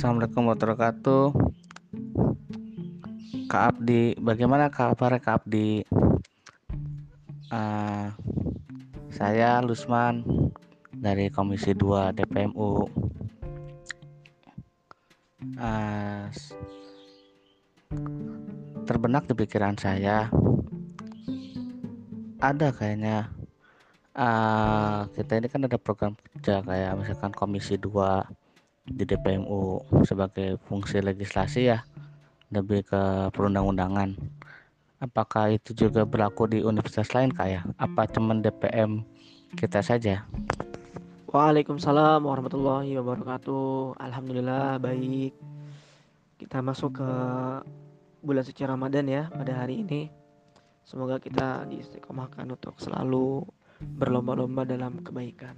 Assalamualaikum warahmatullahi wabarakatuh. Kak Abdi, bagaimana kabar Kak Abdi? Uh, saya Lusman dari Komisi 2 DPMU. Uh, terbenak di pikiran saya ada kayaknya uh, kita ini kan ada program kerja kayak misalkan Komisi 2 di DPMU sebagai fungsi legislasi ya lebih ke perundang-undangan. Apakah itu juga berlaku di universitas lain kayak ya? apa cuman DPM kita saja? Waalaikumsalam warahmatullahi wabarakatuh. Alhamdulillah baik. Kita masuk ke bulan suci Ramadan ya pada hari ini. Semoga kita diistiqomahkan untuk selalu berlomba-lomba dalam kebaikan.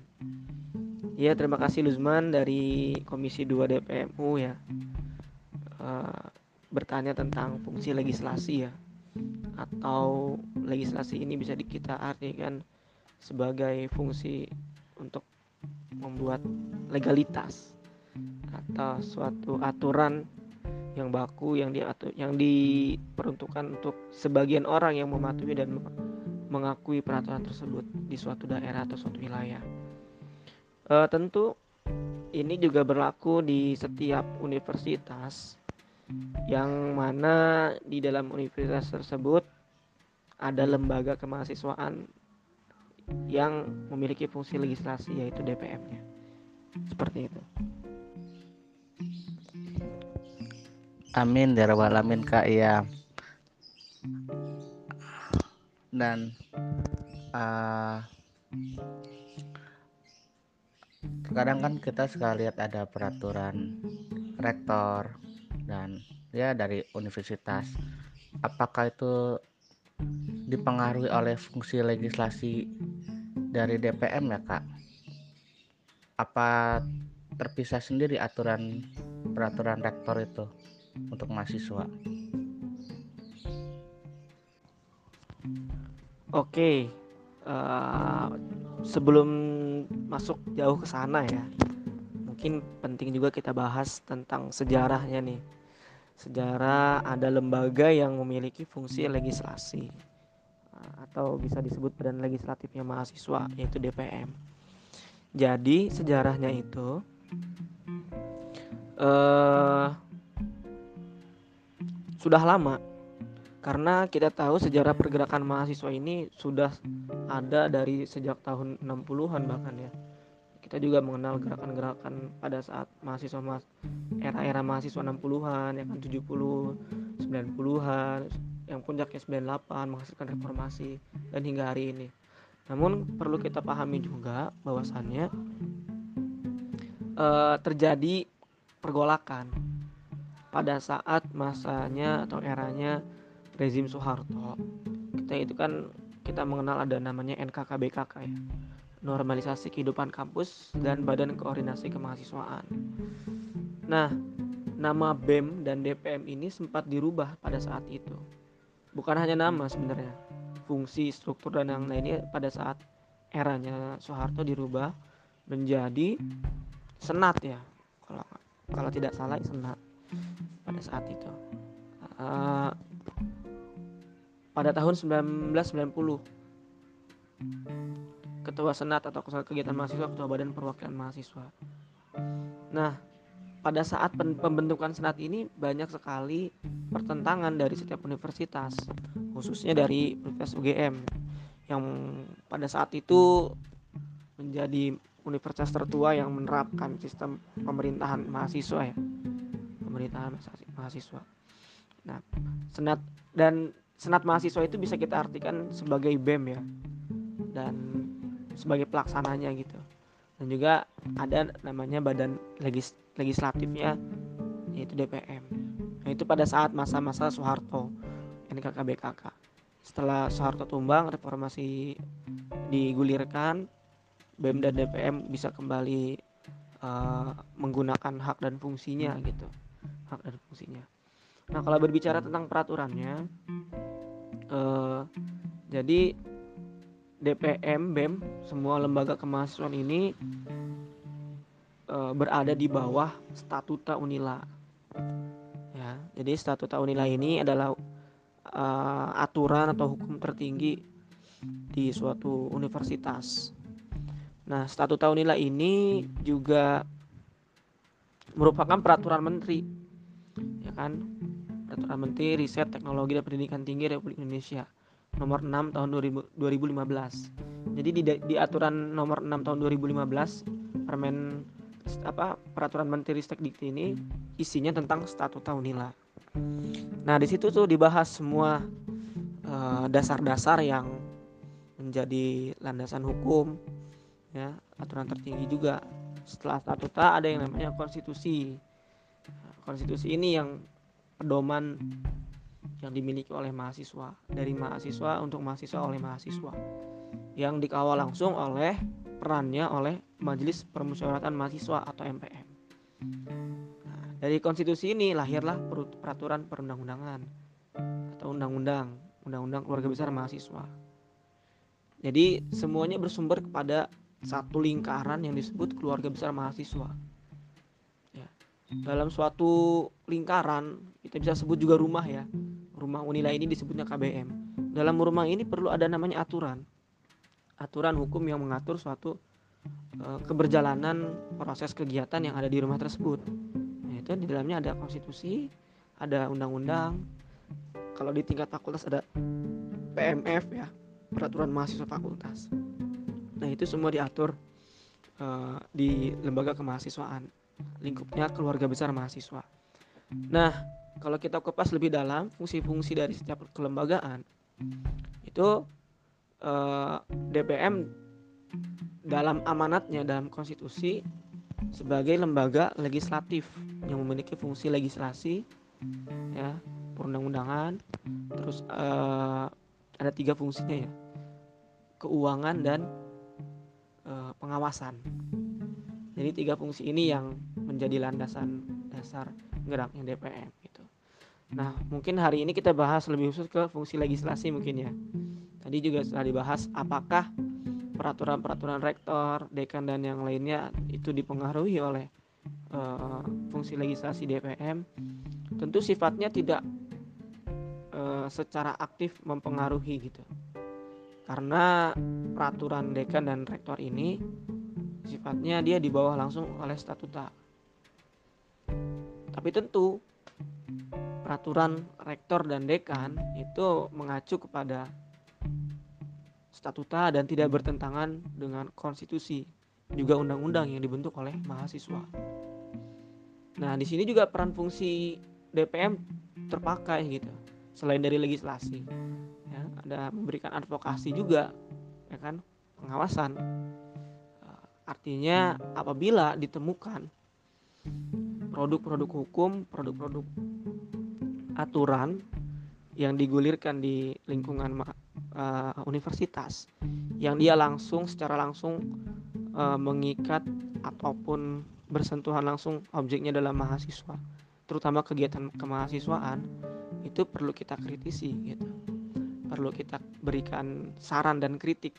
Ya, terima kasih Luzman dari Komisi 2 DPMU ya. Uh, bertanya tentang fungsi legislasi ya. Atau legislasi ini bisa kita artikan sebagai fungsi untuk membuat legalitas atau suatu aturan yang baku yang diatur yang diperuntukkan untuk sebagian orang yang mematuhi dan mengakui peraturan tersebut di suatu daerah atau suatu wilayah. E, tentu ini juga berlaku di setiap universitas yang mana di dalam universitas tersebut ada lembaga kemahasiswaan yang memiliki fungsi legislasi yaitu DPM-nya. Seperti itu. Amin ya rabbal alamin Kak ya. Dan uh, kadang kan kita suka lihat ada peraturan rektor dan ya dari universitas. Apakah itu dipengaruhi oleh fungsi legislasi dari DPM ya Kak? Apa terpisah sendiri aturan peraturan rektor itu? untuk mahasiswa. Oke, uh, sebelum masuk jauh ke sana ya, mungkin penting juga kita bahas tentang sejarahnya nih. Sejarah ada lembaga yang memiliki fungsi legislasi uh, atau bisa disebut badan legislatifnya mahasiswa yaitu DPM. Jadi sejarahnya itu uh, sudah lama karena kita tahu sejarah pergerakan mahasiswa ini sudah ada dari sejak tahun 60-an bahkan ya. Kita juga mengenal gerakan-gerakan pada saat mahasiswa mas era-era mahasiswa 60-an, ya kan 70, 90-an, yang puncaknya 98 menghasilkan reformasi dan hingga hari ini. Namun perlu kita pahami juga bahwasannya uh, terjadi pergolakan pada saat masanya atau eranya rezim Soeharto. Kita itu kan kita mengenal ada namanya NKKBKK ya. Normalisasi kehidupan kampus dan badan koordinasi kemahasiswaan. Nah nama BEM dan DPM ini sempat dirubah pada saat itu. Bukan hanya nama sebenarnya fungsi struktur dan yang lainnya pada saat eranya Soeharto dirubah menjadi senat ya. Kalau kalau tidak salah senat pada saat itu. Uh, pada tahun 1990 ketua senat atau kegiatan mahasiswa ketua badan perwakilan mahasiswa. Nah pada saat pembentukan senat ini banyak sekali pertentangan dari setiap universitas khususnya dari Universitas UGM yang pada saat itu menjadi universitas tertua yang menerapkan sistem pemerintahan mahasiswa ya. Pemerintahan mahasiswa. Nah, senat dan senat mahasiswa itu bisa kita artikan sebagai BEM ya. Dan sebagai pelaksananya gitu. Dan juga ada namanya badan legis legislatifnya yaitu DPM. Nah, itu pada saat masa-masa Soeharto NKKBKK. Setelah Soeharto tumbang, reformasi digulirkan, BEM dan DPM bisa kembali uh, menggunakan hak dan fungsinya gitu hak dan fungsinya. Nah, kalau berbicara tentang peraturannya, eh, jadi DPM, BEM, semua lembaga kemahasiswaan ini eh, berada di bawah statuta Unila. Ya, jadi statuta Unila ini adalah uh, aturan atau hukum tertinggi di suatu universitas. Nah, statuta Unila ini juga merupakan peraturan menteri. Ya kan? Peraturan Menteri Riset Teknologi dan Pendidikan Tinggi Republik Indonesia nomor 6 tahun 2000, 2015. Jadi di, di aturan nomor 6 tahun 2015 Permen apa peraturan Menteri Ristek Dikti ini isinya tentang statuta Unila. Nah, di situ tuh dibahas semua eh, dasar-dasar uh, yang menjadi landasan hukum ya, aturan tertinggi juga. Setelah statuta ada yang namanya konstitusi. konstitusi ini yang pedoman yang dimiliki oleh mahasiswa dari mahasiswa untuk mahasiswa oleh mahasiswa yang dikawal langsung oleh perannya oleh Majelis Permusyawaratan Mahasiswa atau MPM. Nah, dari konstitusi ini lahirlah peraturan perundang-undangan atau undang-undang, undang-undang keluarga besar mahasiswa. Jadi semuanya bersumber kepada satu lingkaran yang disebut keluarga besar mahasiswa. Dalam suatu lingkaran kita bisa sebut juga rumah ya. Rumah Unila ini disebutnya KBM. Dalam rumah ini perlu ada namanya aturan aturan hukum yang mengatur suatu uh, keberjalanan proses kegiatan yang ada di rumah tersebut. Nah, itu di dalamnya ada konstitusi, ada undang-undang. Kalau di tingkat fakultas ada PMF ya, peraturan mahasiswa fakultas. Nah, itu semua diatur uh, di lembaga kemahasiswaan. Lingkupnya keluarga besar mahasiswa. Nah, kalau kita kupas lebih dalam fungsi-fungsi dari setiap kelembagaan itu eh, DPM dalam amanatnya dalam konstitusi sebagai lembaga legislatif yang memiliki fungsi legislasi ya perundang-undangan terus eh, ada tiga fungsinya ya keuangan dan eh, pengawasan jadi tiga fungsi ini yang menjadi landasan dasar geraknya DPM gitu nah mungkin hari ini kita bahas lebih khusus ke fungsi legislasi mungkin ya Tadi juga sudah dibahas apakah peraturan-peraturan rektor, dekan dan yang lainnya itu dipengaruhi oleh uh, fungsi legislasi DPM. Tentu sifatnya tidak uh, secara aktif mempengaruhi gitu. Karena peraturan dekan dan rektor ini sifatnya dia di bawah langsung oleh statuta. Tapi tentu peraturan rektor dan dekan itu mengacu kepada statuta dan tidak bertentangan dengan konstitusi juga undang-undang yang dibentuk oleh mahasiswa. Nah, di sini juga peran fungsi DPM terpakai gitu. Selain dari legislasi, ya, ada memberikan advokasi juga, ya kan, pengawasan. Artinya apabila ditemukan produk-produk hukum, produk-produk aturan yang digulirkan di lingkungan uh, universitas yang dia langsung secara langsung uh, mengikat ataupun bersentuhan langsung objeknya dalam mahasiswa terutama kegiatan kemahasiswaan itu perlu kita kritisi gitu. Perlu kita berikan saran dan kritik.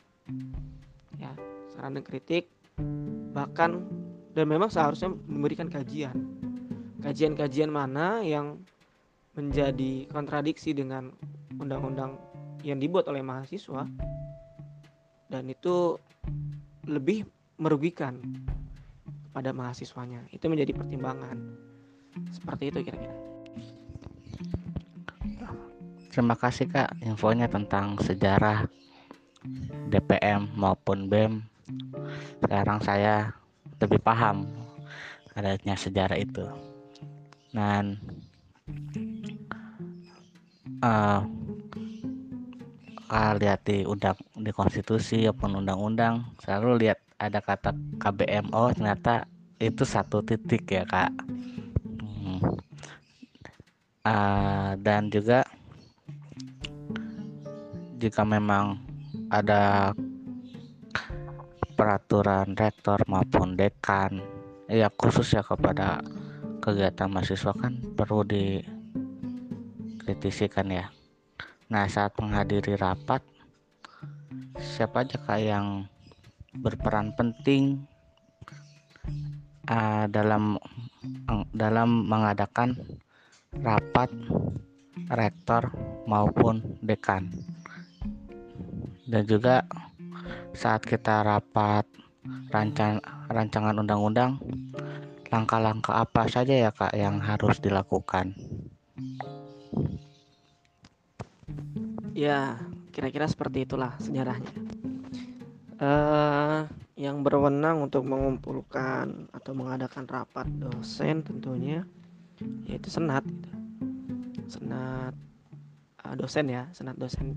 Ya saran dan kritik bahkan dan memang seharusnya memberikan kajian. Kajian-kajian mana yang menjadi kontradiksi dengan undang-undang yang dibuat oleh mahasiswa dan itu lebih merugikan pada mahasiswanya. Itu menjadi pertimbangan. Seperti itu kira-kira. Terima kasih kak infonya tentang sejarah DPM maupun BEM sekarang saya lebih paham adanya sejarah itu. Dan uh, uh, lihat di undang di konstitusi maupun undang-undang selalu lihat ada kata KBM oh ternyata itu satu titik ya kak. Hmm. uh, dan juga jika memang ada peraturan rektor maupun dekan. Ya khusus ya kepada kegiatan mahasiswa kan perlu dikritisikan ya. Nah, saat menghadiri rapat, siapa aja kak yang berperan penting uh, dalam dalam mengadakan rapat rektor maupun dekan. Dan juga saat kita rapat rancang rancangan undang-undang langkah-langkah apa saja ya kak yang harus dilakukan? Ya kira-kira seperti itulah sejarahnya. Uh, yang berwenang untuk mengumpulkan atau mengadakan rapat dosen tentunya yaitu senat gitu. senat uh, dosen ya senat dosen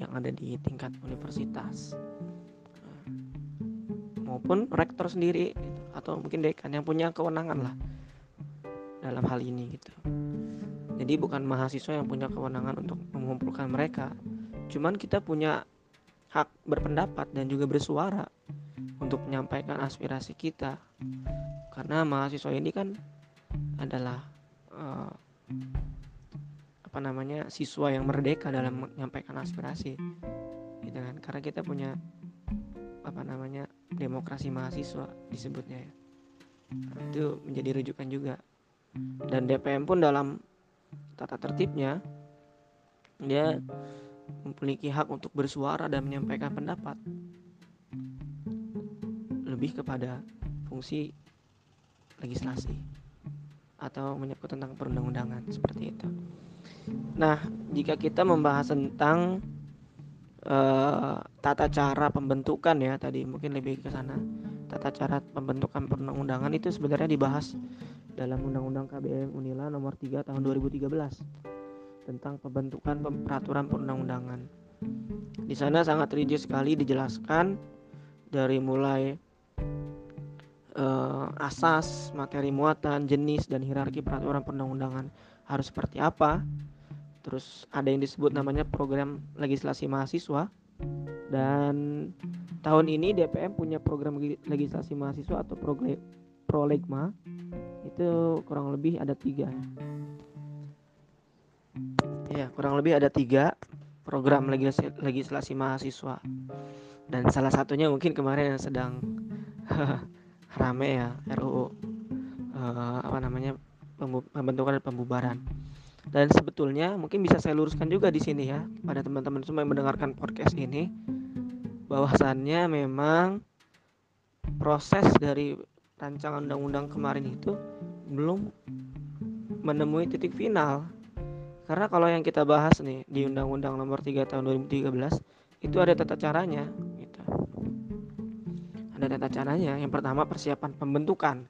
yang ada di tingkat universitas maupun rektor sendiri gitu. atau mungkin dekan yang punya kewenangan lah dalam hal ini gitu jadi bukan mahasiswa yang punya kewenangan untuk mengumpulkan mereka cuman kita punya hak berpendapat dan juga bersuara untuk menyampaikan aspirasi kita karena mahasiswa ini kan adalah namanya siswa yang merdeka dalam menyampaikan aspirasi. Gitu kan karena kita punya apa namanya demokrasi mahasiswa disebutnya ya. Nah, itu menjadi rujukan juga. Dan DPM pun dalam tata tertibnya dia memiliki hak untuk bersuara dan menyampaikan pendapat. Lebih kepada fungsi legislasi atau menyangkut tentang perundang-undangan seperti itu. Nah, jika kita membahas tentang uh, tata cara pembentukan ya tadi mungkin lebih ke sana. Tata cara pembentukan perundang-undangan itu sebenarnya dibahas dalam Undang-Undang KBM Unila nomor 3 tahun 2013 tentang pembentukan peraturan perundang-undangan. Di sana sangat rinci sekali dijelaskan dari mulai uh, asas, materi muatan, jenis dan hierarki peraturan perundang-undangan harus seperti apa. Terus ada yang disebut namanya program legislasi mahasiswa. Dan tahun ini DPM punya program legislasi mahasiswa atau prolegma. Itu kurang lebih ada tiga. Ya kurang lebih ada tiga program legislasi, legislasi mahasiswa. Dan salah satunya mungkin kemarin yang sedang rame ya RUU uh, eh, apa namanya pembentukan dan pembubaran dan sebetulnya mungkin bisa saya luruskan juga di sini ya pada teman-teman semua yang mendengarkan podcast ini bahwasannya memang proses dari rancangan undang-undang kemarin itu belum menemui titik final. Karena kalau yang kita bahas nih di Undang-Undang Nomor 3 Tahun 2013 itu ada tata caranya gitu. Ada tata caranya. Yang pertama persiapan pembentukan.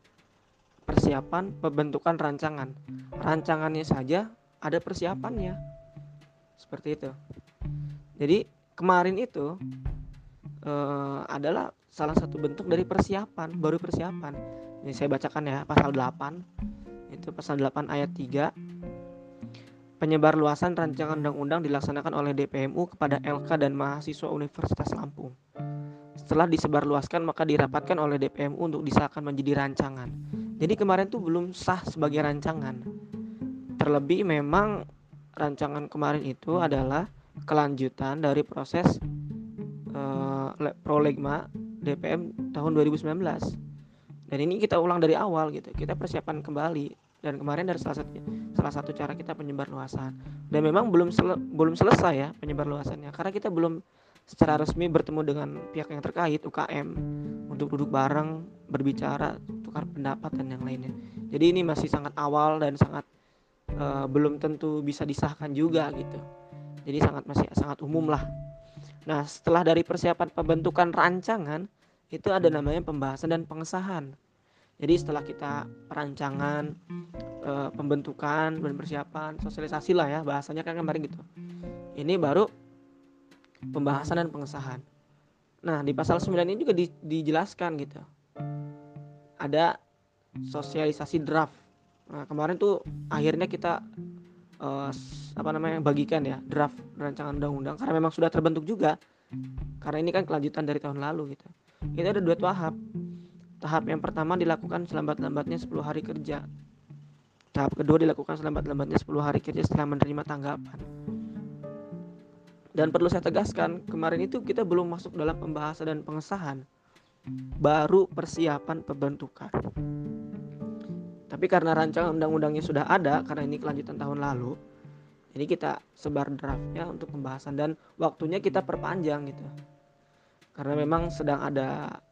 Persiapan pembentukan rancangan. Rancangannya saja ada persiapannya seperti itu jadi kemarin itu uh, adalah salah satu bentuk dari persiapan baru persiapan ini saya bacakan ya pasal 8 itu pasal 8 ayat 3 penyebar luasan rancangan undang-undang dilaksanakan oleh DPMU kepada LK dan mahasiswa Universitas Lampung. Setelah disebarluaskan maka dirapatkan oleh DPMU untuk disahkan menjadi rancangan. Jadi kemarin tuh belum sah sebagai rancangan. Terlebih memang rancangan kemarin itu adalah kelanjutan dari proses uh, prolegma DPM tahun 2019 dan ini kita ulang dari awal gitu kita persiapan kembali. Dan kemarin dari salah satu salah satu cara kita penyebar luasan. Dan memang belum sele, belum selesai ya penyebar luasannya karena kita belum secara resmi bertemu dengan pihak yang terkait UKM untuk duduk bareng berbicara tukar pendapat dan yang lainnya jadi ini masih sangat awal dan sangat uh, belum tentu bisa disahkan juga gitu. Jadi sangat masih sangat umum lah. Nah, setelah dari persiapan pembentukan rancangan itu ada namanya pembahasan dan pengesahan. Jadi setelah kita perancangan, e, pembentukan dan persiapan, sosialisasi lah ya bahasanya kan kemarin gitu. Ini baru pembahasan dan pengesahan. Nah, di pasal 9 ini juga di, dijelaskan gitu. Ada sosialisasi draft Nah, kemarin tuh akhirnya kita uh, apa namanya bagikan ya draft rancangan undang-undang karena memang sudah terbentuk juga. Karena ini kan kelanjutan dari tahun lalu gitu. Itu ada dua tahap. Tahap yang pertama dilakukan selambat-lambatnya 10 hari kerja. Tahap kedua dilakukan selambat-lambatnya 10 hari kerja setelah menerima tanggapan. Dan perlu saya tegaskan, kemarin itu kita belum masuk dalam pembahasan dan pengesahan. Baru persiapan pembentukan. Tapi karena rancangan undang-undangnya sudah ada, karena ini kelanjutan tahun lalu, jadi kita sebar draftnya untuk pembahasan dan waktunya kita perpanjang gitu. Karena memang sedang ada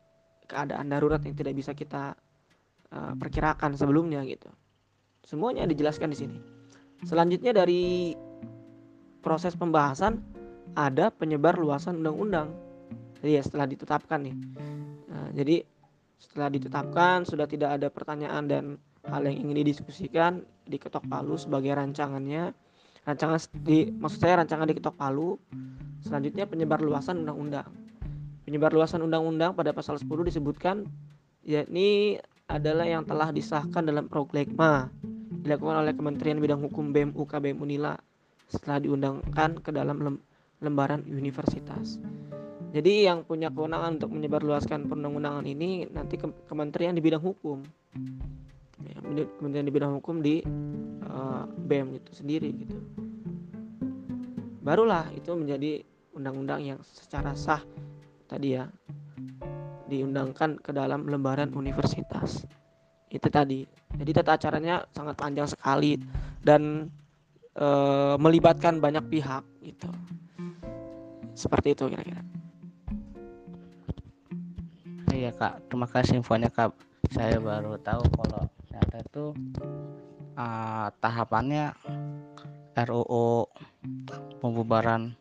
keadaan darurat yang tidak bisa kita uh, perkirakan sebelumnya gitu. Semuanya dijelaskan di sini. Selanjutnya dari proses pembahasan ada penyebar luasan undang-undang. Jadi ya setelah ditetapkan nih. Nah, jadi setelah ditetapkan sudah tidak ada pertanyaan dan hal yang ingin didiskusikan diketok palu sebagai rancangannya. Rancangan di maksud saya rancangan diketok palu. Selanjutnya penyebar luasan undang-undang. Penyebar luasan undang-undang pada pasal 10 disebutkan yakni adalah yang telah disahkan dalam proklegma dilakukan oleh Kementerian Bidang Hukum BEM UKBM Unila setelah diundangkan ke dalam lembaran universitas. Jadi yang punya kewenangan untuk menyebarluaskan perundang-undangan ini nanti kementerian di bidang hukum. Ya, kementerian di bidang hukum di uh, BEM itu sendiri gitu. Barulah itu menjadi undang-undang yang secara sah tadi ya diundangkan ke dalam lembaran universitas. Itu tadi. Jadi tata acaranya sangat panjang sekali dan e, melibatkan banyak pihak gitu. Seperti itu kira-kira. Iya kak, terima kasih infonya kak. Saya baru tahu kalau ternyata itu uh, tahapannya RUU pembubaran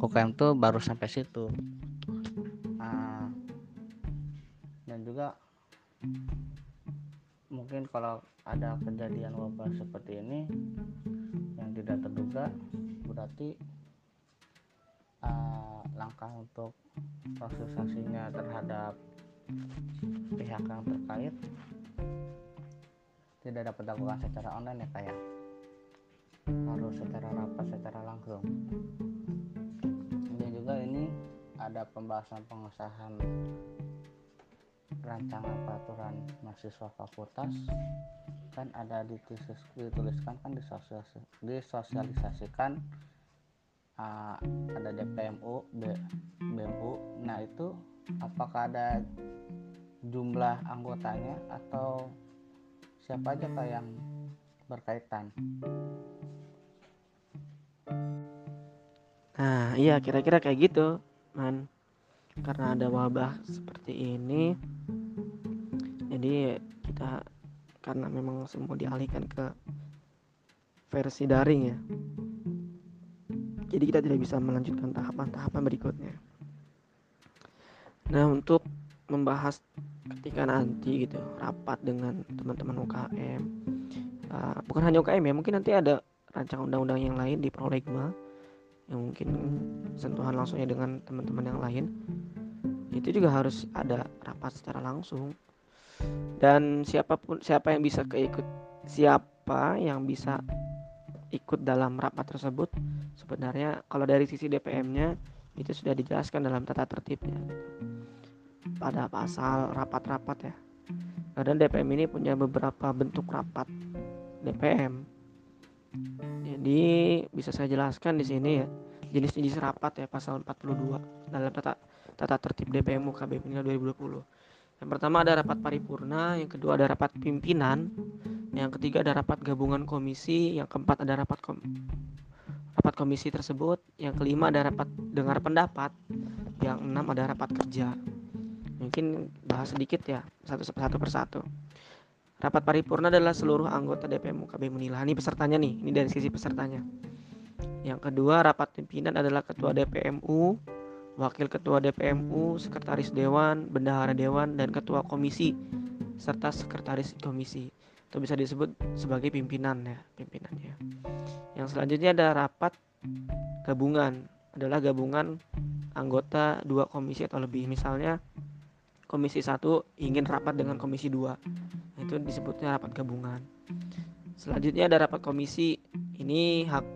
UKM itu baru sampai situ. Uh, dan juga mungkin kalau ada kejadian wabah seperti ini yang tidak terduga berarti uh, langkah untuk sosialisasinya terhadap pihak yang terkait? Tidak dapat dilakukan secara online ya kayak ya? harus secara rapat secara langsung. Dan juga ini ada pembahasan pengesahan rancangan peraturan mahasiswa fakultas. Kan ada dituliskan kan disosialisasikan uh, ada DPMU B, BMU nah itu apakah ada jumlah anggotanya atau siapa aja pak yang berkaitan? Nah iya kira-kira kayak gitu man. Karena ada wabah seperti ini jadi kita karena memang semua dialihkan ke versi daring ya jadi kita tidak bisa melanjutkan tahapan-tahapan berikutnya. Nah untuk membahas ketika nanti gitu rapat dengan teman-teman UKM uh, bukan hanya UKM ya mungkin nanti ada rancangan undang-undang yang lain di prolegma yang mungkin sentuhan langsungnya dengan teman-teman yang lain. Itu juga harus ada rapat secara langsung. Dan siapa pun siapa yang bisa keikut siapa yang bisa ikut dalam rapat tersebut sebenarnya kalau dari sisi DPM-nya itu sudah dijelaskan dalam tata tertibnya. Pada pasal rapat-rapat ya. Dan DPM ini punya beberapa bentuk rapat DPM jadi bisa saya jelaskan di sini ya jenis-jenis rapat ya pasal 42 dalam tata tata tertib DPM UKB 2020 yang pertama ada rapat paripurna yang kedua ada rapat pimpinan yang ketiga ada rapat gabungan komisi yang keempat ada rapat kom rapat komisi tersebut. Yang kelima ada rapat dengar pendapat yang enam ada rapat kerja. Mungkin bahas sedikit ya satu satu persatu. Rapat paripurna adalah seluruh anggota DPM UKB menilai ini pesertanya nih ini dari sisi pesertanya. Yang kedua rapat pimpinan adalah ketua DPMU wakil ketua DPMU sekretaris dewan bendahara dewan dan ketua komisi serta sekretaris komisi itu bisa disebut sebagai pimpinan ya pimpinannya yang selanjutnya ada rapat gabungan adalah gabungan anggota dua komisi atau lebih. Misalnya komisi satu ingin rapat dengan komisi dua. Nah, itu disebutnya rapat gabungan. Selanjutnya ada rapat komisi. Ini hak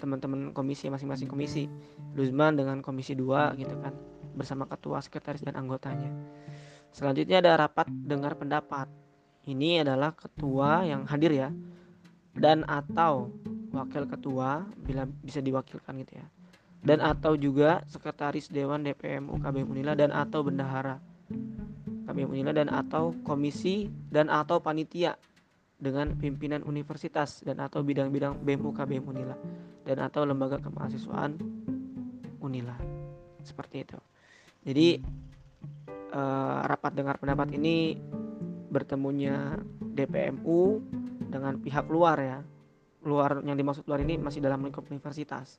teman-teman komisi masing-masing komisi. Luzman dengan komisi dua gitu kan bersama ketua sekretaris dan anggotanya. Selanjutnya ada rapat dengar pendapat ini adalah ketua yang hadir ya. Dan atau wakil ketua bila bisa diwakilkan gitu ya. Dan atau juga sekretaris dewan DPM UKB Unila dan atau bendahara UKB Unila dan atau komisi dan atau panitia dengan pimpinan universitas dan atau bidang-bidang BEM UKB Unila dan atau lembaga kemahasiswaan Unila seperti itu. Jadi eh, rapat dengar pendapat ini bertemunya DPMU dengan pihak luar ya. Luar yang dimaksud luar ini masih dalam lingkup universitas.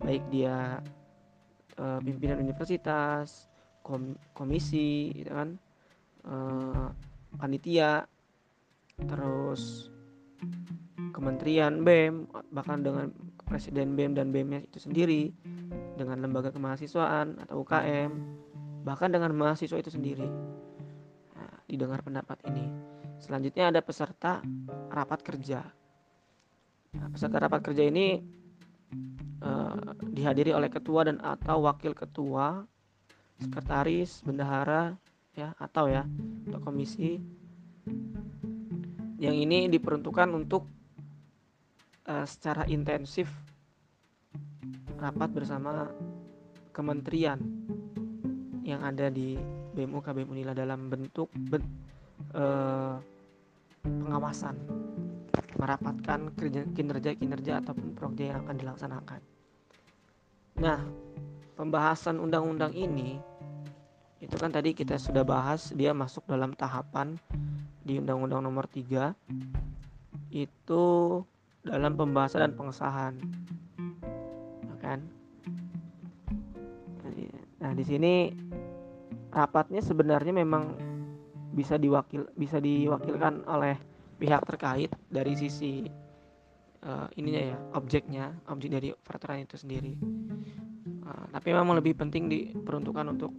Baik dia e, pimpinan universitas kom, komisi gitu kan. E, panitia terus kementerian BEM bahkan dengan presiden BEM dan BEM itu sendiri dengan lembaga kemahasiswaan atau UKM bahkan dengan mahasiswa itu sendiri didengar pendapat ini selanjutnya ada peserta rapat kerja Nah, peserta rapat kerja ini uh, dihadiri oleh ketua dan atau wakil ketua, sekretaris, bendahara, ya atau ya atau komisi. Yang ini diperuntukkan untuk uh, secara intensif rapat bersama kementerian yang ada di BMU KBM Unila dalam bentuk ben, uh, pengawasan merapatkan kinerja-kinerja ataupun proyek yang akan dilaksanakan. Nah, pembahasan undang-undang ini itu kan tadi kita sudah bahas dia masuk dalam tahapan di Undang-Undang Nomor 3 itu dalam pembahasan dan pengesahan. Nah, kan? Nah, di sini rapatnya sebenarnya memang bisa diwakil bisa diwakilkan oleh pihak terkait dari sisi uh, ininya ya objeknya objek dari peraturan itu sendiri. Uh, tapi memang lebih penting diperuntukkan untuk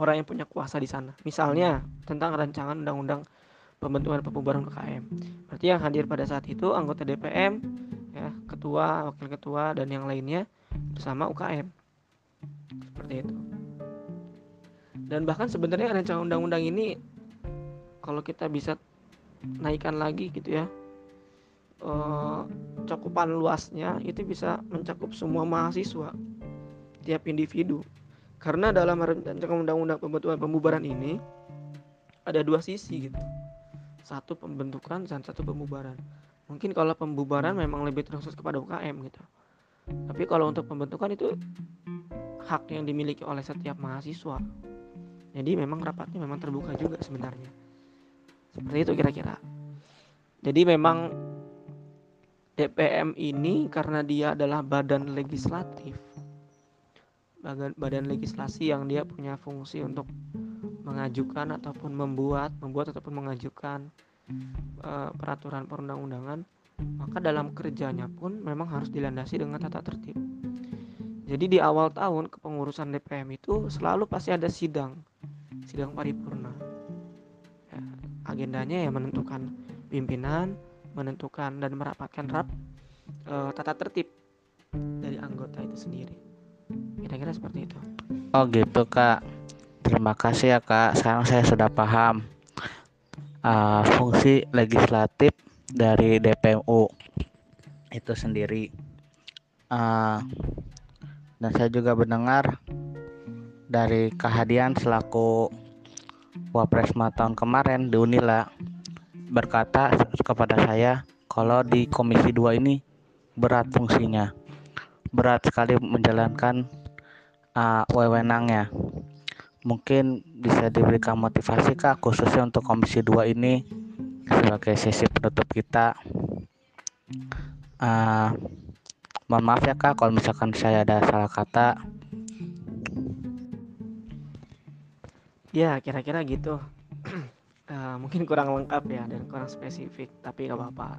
orang yang punya kuasa di sana. Misalnya tentang rancangan undang-undang pembentukan pembubaran UKM berarti yang hadir pada saat itu anggota DPM ya ketua wakil ketua dan yang lainnya bersama UKM seperti itu dan bahkan sebenarnya rancangan undang-undang ini kalau kita bisa naikkan lagi gitu ya uh, cakupan luasnya itu bisa mencakup semua mahasiswa tiap individu. Karena dalam rancangan undang-undang pembentukan pembubaran ini ada dua sisi gitu. Satu pembentukan dan satu pembubaran. Mungkin kalau pembubaran memang lebih terkhusus kepada UKM gitu. Tapi kalau untuk pembentukan itu hak yang dimiliki oleh setiap mahasiswa jadi memang rapatnya memang terbuka juga sebenarnya seperti itu kira-kira. Jadi memang DPM ini karena dia adalah badan legislatif, badan, legislasi yang dia punya fungsi untuk mengajukan ataupun membuat, membuat ataupun mengajukan uh, peraturan perundang-undangan, maka dalam kerjanya pun memang harus dilandasi dengan tata tertib. Jadi di awal tahun kepengurusan DPM itu selalu pasti ada sidang, sidang paripurna agendanya ya menentukan pimpinan, menentukan dan merapatkan rap e, tata tertib dari anggota itu sendiri. Kira-kira seperti itu. Oh gitu kak. Terima kasih ya kak. Sekarang saya sudah paham uh, fungsi legislatif dari DPMU itu sendiri. Uh, dan saya juga mendengar dari kehadian selaku Wapres tahun kemarin di Unila berkata kepada saya kalau di Komisi 2 ini berat fungsinya. Berat sekali menjalankan uh, wewenangnya. Mungkin bisa diberikan motivasi Kak khususnya untuk Komisi 2 ini sebagai sesi penutup kita. Uh, mohon maaf ya Kak kalau misalkan saya ada salah kata. Ya kira-kira gitu. Uh, mungkin kurang lengkap ya dan kurang spesifik tapi gak apa-apa.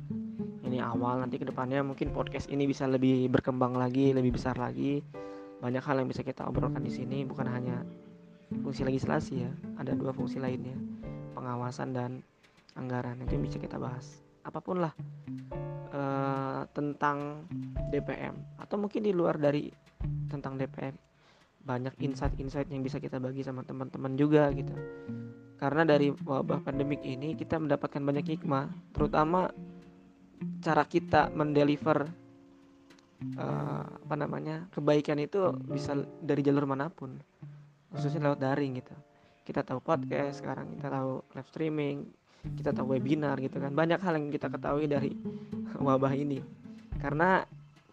Ini awal nanti ke depannya mungkin podcast ini bisa lebih berkembang lagi lebih besar lagi. Banyak hal yang bisa kita obrolkan di sini bukan hanya fungsi legislasi ya ada dua fungsi lainnya pengawasan dan anggaran. Itu yang bisa kita bahas. Apa pun lah uh, tentang DPM atau mungkin di luar dari tentang DPM banyak insight-insight yang bisa kita bagi sama teman-teman juga gitu. Karena dari wabah pandemik ini kita mendapatkan banyak hikmah terutama cara kita mendeliver uh, apa namanya kebaikan itu bisa dari jalur mana pun khususnya lewat daring gitu. Kita tahu podcast sekarang kita tahu live streaming kita tahu webinar gitu kan. Banyak hal yang kita ketahui dari wabah ini. Karena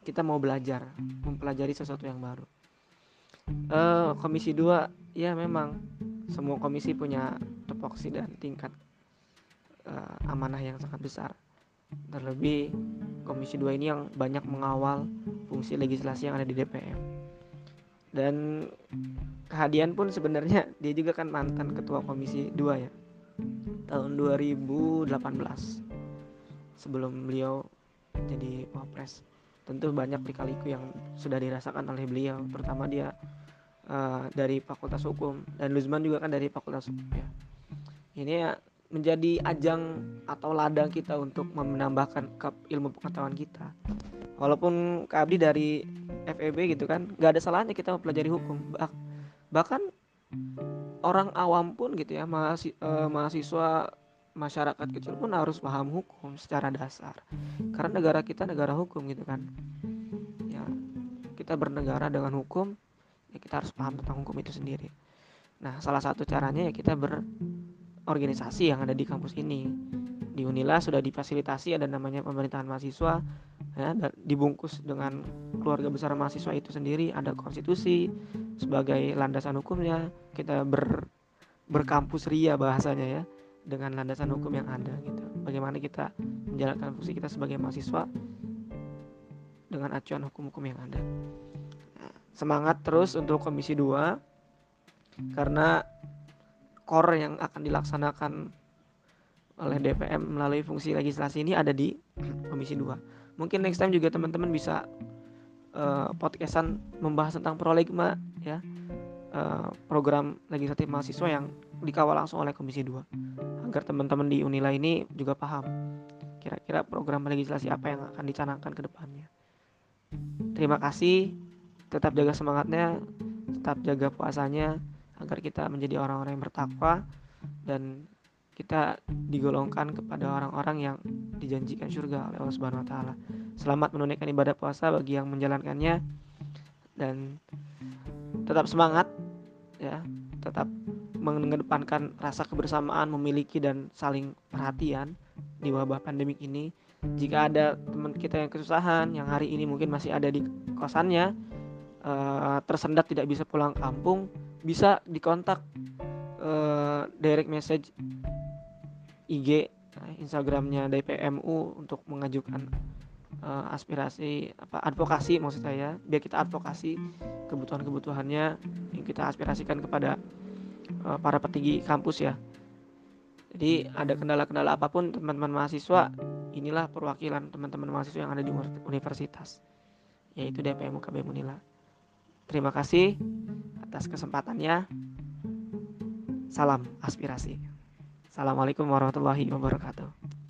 kita mau belajar mempelajari sesuatu yang baru uh, komisi 2 ya memang. Semua komisi punya topoksi dan tingkat uh, amanah yang sangat besar. Terlebih komisi 2 ini yang banyak mengawal fungsi legislasi yang ada di DPR dan kehadian pun sebenarnya dia juga kan mantan ketua komisi 2 ya. Tahun 2018 sebelum beliau jadi wapres. Tentu banyak dikaliku yang sudah dirasakan oleh beliau. Terutama dia uh, dari fakultas hukum. Dan Luzman juga kan dari fakultas hukum ya. Ini ya menjadi ajang atau ladang kita untuk menambahkan ilmu pengetahuan kita. Walaupun Kak Abdi dari FEB gitu kan nggak ada salahnya kita mempelajari hukum. Bah bahkan orang awam pun gitu ya mahasiswa, uh, mahasiswa masyarakat kecil pun harus paham hukum secara dasar. Karena negara kita negara hukum gitu kan. Ya kita bernegara dengan hukum ya kita harus paham tentang hukum itu sendiri. Nah salah satu caranya ya kita ber organisasi yang ada di kampus ini. Di Unila sudah difasilitasi ada namanya pemerintahan mahasiswa ya, dibungkus dengan keluarga besar mahasiswa itu sendiri. Ada konstitusi sebagai landasan hukumnya. Kita ber berkampus ria bahasanya ya dengan landasan hukum yang ada gitu. Bagaimana kita menjalankan fungsi kita sebagai mahasiswa dengan acuan hukum-hukum yang ada semangat terus untuk komisi 2 karena core yang akan dilaksanakan oleh DPM melalui fungsi legislasi ini ada di Komisi 2. Mungkin next time juga teman-teman bisa uh, podcastan membahas tentang prolegma ya. Uh, program legislatif mahasiswa yang dikawal langsung oleh Komisi 2 agar teman-teman di Unila ini juga paham kira-kira program legislasi apa yang akan dicanangkan ke depannya. Terima kasih, tetap jaga semangatnya, tetap jaga puasanya agar kita menjadi orang-orang yang bertakwa dan kita digolongkan kepada orang-orang yang dijanjikan surga oleh Allah Subhanahu wa taala. Selamat menunaikan ibadah puasa bagi yang menjalankannya dan tetap semangat ya, tetap mengedepankan rasa kebersamaan, memiliki dan saling perhatian di wabah pandemik ini. Jika ada teman kita yang kesusahan, yang hari ini mungkin masih ada di kosannya, uh, tersendat tidak bisa pulang kampung, bisa dikontak uh, direct message IG Instagramnya DPMU untuk mengajukan uh, aspirasi apa advokasi maksud saya. Biar kita advokasi kebutuhan-kebutuhannya yang kita aspirasikan kepada uh, para petinggi kampus ya. Jadi ada kendala-kendala apa pun teman-teman mahasiswa inilah perwakilan teman-teman mahasiswa yang ada di universitas yaitu DPM UKB Munila terima kasih atas kesempatannya. Salam aspirasi. Assalamualaikum warahmatullahi wabarakatuh.